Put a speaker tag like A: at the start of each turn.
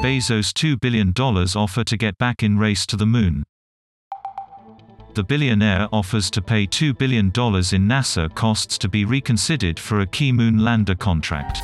A: Bezos' $2 billion offer to get back in race to the moon. The billionaire offers to pay $2 billion in NASA costs to be reconsidered for a key moon lander contract.